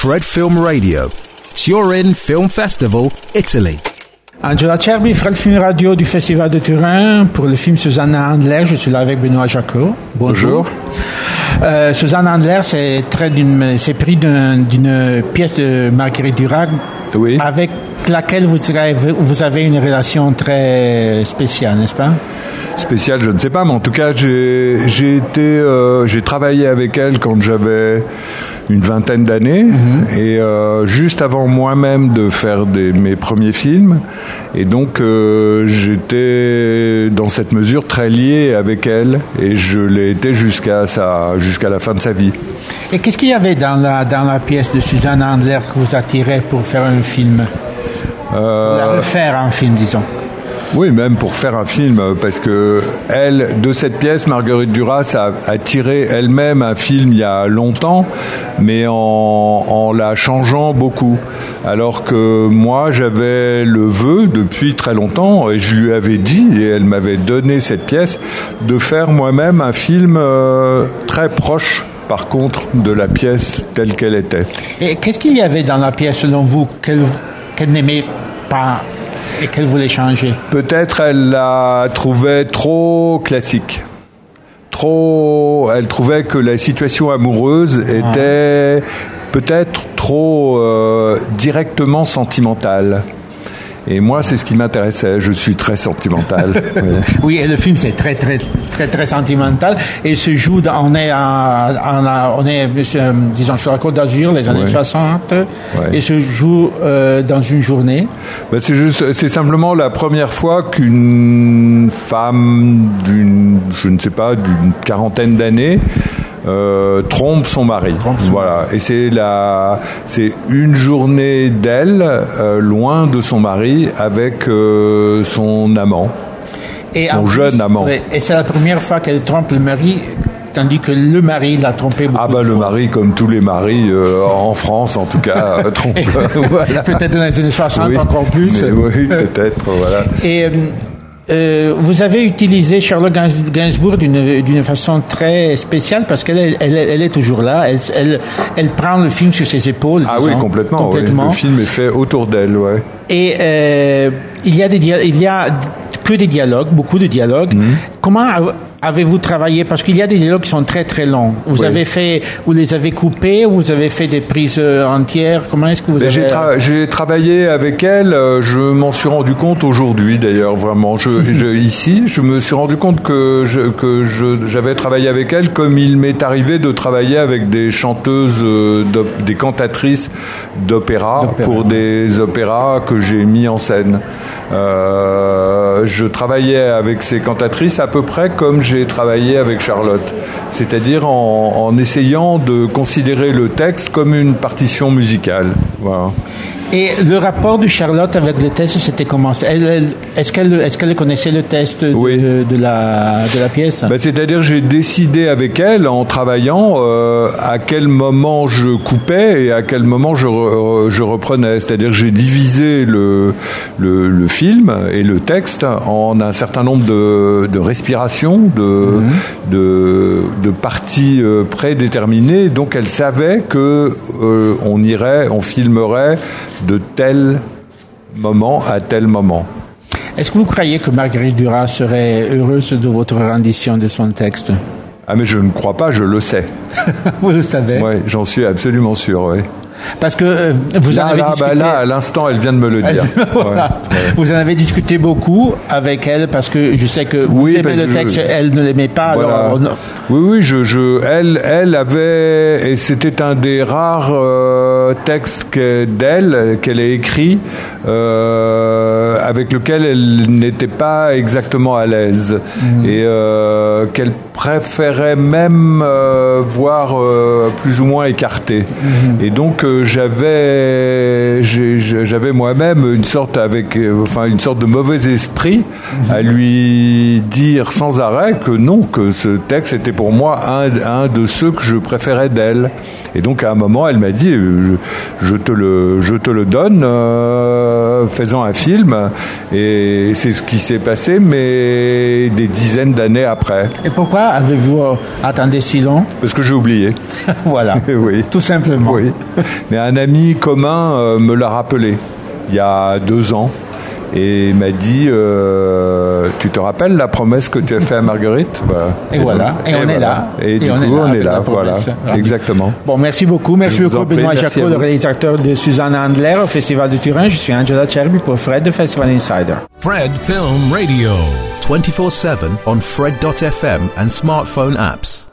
Fred Film Radio, Turin Film Festival, Italy. Angela Cerbi, Fred Film Radio du Festival de Turin pour le film Susanna Handler. Je suis là avec Benoît Jacot. Bonjour. Euh, Susanna Handler, c'est c'est pris d'une pièce de Marguerite Durac oui. avec laquelle vous avez, vous avez une relation très spéciale, n'est-ce pas? Spéciale, je ne sais pas, mais en tout cas, j'ai été, euh, j'ai travaillé avec elle quand j'avais une vingtaine d'années mhm. et euh, juste avant moi-même de faire des, mes premiers films et donc euh, j'étais dans cette mesure très lié avec elle et je l'ai été jusqu'à sa jusqu'à la fin de sa vie. Et qu'est-ce qu'il y avait dans la dans la pièce de Suzanne Handler que vous attirait pour faire un film? Euh... Pour la refaire un film disons. Oui, même pour faire un film, parce que elle, de cette pièce, Marguerite Duras a, tiré elle-même un film il y a longtemps, mais en, la changeant beaucoup. Alors que moi, j'avais le vœu depuis très longtemps, et je lui avais dit, et elle m'avait donné cette pièce, de faire moi-même un film euh, très proche par contre de la pièce telle qu'elle était. Et qu'est-ce qu'il y avait dans la pièce selon vous qu'elle n'aimait pas? Et qu'elle voulait changer Peut-être elle la trouvait trop classique. Trop, elle trouvait que la situation amoureuse ah. était peut-être trop euh, directement sentimentale. Et moi, c'est ce qui m'intéressait. Je suis très sentimental. oui. et le film, c'est très, très, très, très sentimental. Et se joue, on est, on est euh, disons, sur la Côte d'Azur, les années 60, et se joue euh, dans une journée. Ben, c'est juste, c'est simplement la première fois qu'une femme d'une, je ne sais pas, d'une quarantaine d'années, euh, trompe son mari. voilà. Et c'est la, c'est une journée d'elle euh, loin de son mari avec euh, son amant, et son jeune amant. Et c'est la première fois qu'elle trompe le mari tandis que le mari l'a trompé beaucoup. Ah bah le mari, comme tous les maris en France en tout cas, trompe. Peut-être dans les années 60 encore plus. oui, peut-être, voilà. Et euh, vous avez utilisé Charlotte Gainsbourg d'une façon très spéciale parce qu'elle elle, est toujours là. Elle, elle, elle, prend le film sur ses épaules. Ah oui, complètement. complètement. Le film est fait autour d'elle, ouais. Et euh, il y a des il y a que des dialogues, beaucoup de dialogues. Mhm. Comment avez-vous travaillé? Parce qu'il y a des dialogues qui sont très très longs. Vous avez fait, vous les avez coupés, ou vous avez fait des prises euh, entières? Comment est-ce que vous avez J'ai travaillé avec elle. Euh, je m'en suis rendu compte aujourd'hui, d'ailleurs, vraiment. Je, ici, je me suis rendu compte que je, que j'avais travaillé avec elle comme il m'est arrivé de travailler avec des chanteuses, euh, des cantatrices d'opéra pour des opéras que j'ai mis en scène. Euh, je travaillais avec ces cantatrices à peu près comme j'ai travaillé avec Charlotte, c'est-à-dire en, en, essayant de considérer le texte comme une partition musicale. Voilà. Et le rapport de Charlotte avec le test, c'était comment? Est-ce qu'elle est qu'elle connaissait le test de, de, la, de la pièce? Ben, C'est-à-dire j'ai décidé avec elle, en travaillant, euh, à quel moment je coupais et à quel moment je, je reprenais. C'est-à-dire j'ai divisé le, le, le, film et le texte en un certain nombre de, de respirations, de, mhm. de, de, parties euh, prédéterminées. Donc elle savait que euh, on irait, on filmerait de tel moment à tel moment. Est-ce que vous croyez que Marguerite Duras serait heureuse de votre rendition de son texte? Ah mais je ne crois pas, je le sais. vous le savez Oui, j'en suis absolument sûr, oui. Parce que euh, vous en avez là, discuté... Bah là, à l'instant, elle vient de me le dire. Vous en avez discuté beaucoup avec elle parce que je sais que vous aimez le texte, elle ne l'aimait pas. Oui, oui, je, je, elle, elle avait, et c'était un des rares euh, textes d'elle qu'elle a écrit, euh, avec lequel elle n'était pas exactement à l'aise mmh. et qu'elle préférait même euh, voir euh, plus ou moins écarté. Mmh. Et donc j'avais j'avais moi-même une sorte avec euh, enfin une sorte de mauvais esprit à lui dire sans arrêt que non que ce texte était pour moi un, un de ceux que je préférais d'elle Et donc à un moment, elle m'a dit, je, je te le, je te le donne, euh, faisant un film. Et c'est ce qui s'est passé, mais des dizaines d'années après. Et pourquoi avez-vous euh, attendu si long? Parce que j'ai oublié. voilà. oui. Tout simplement. Oui. Mais un ami commun euh, me l'a rappelé il y a deux ans et m'a dit euh, Tu te rappelles la promesse que tu as fait à Marguerite voilà. Et, voilà, et, on est là. Et, du coup, on est là, voilà. Exactement. Bon, merci beaucoup. Merci beaucoup, Benoît Jacot, le réalisateur de Suzanne Handler au Festival de Turin. Je suis Angela Cherby pour Fred de Festival Insider. Fred Film Radio. 24-7 on Fred.fm and smartphone apps.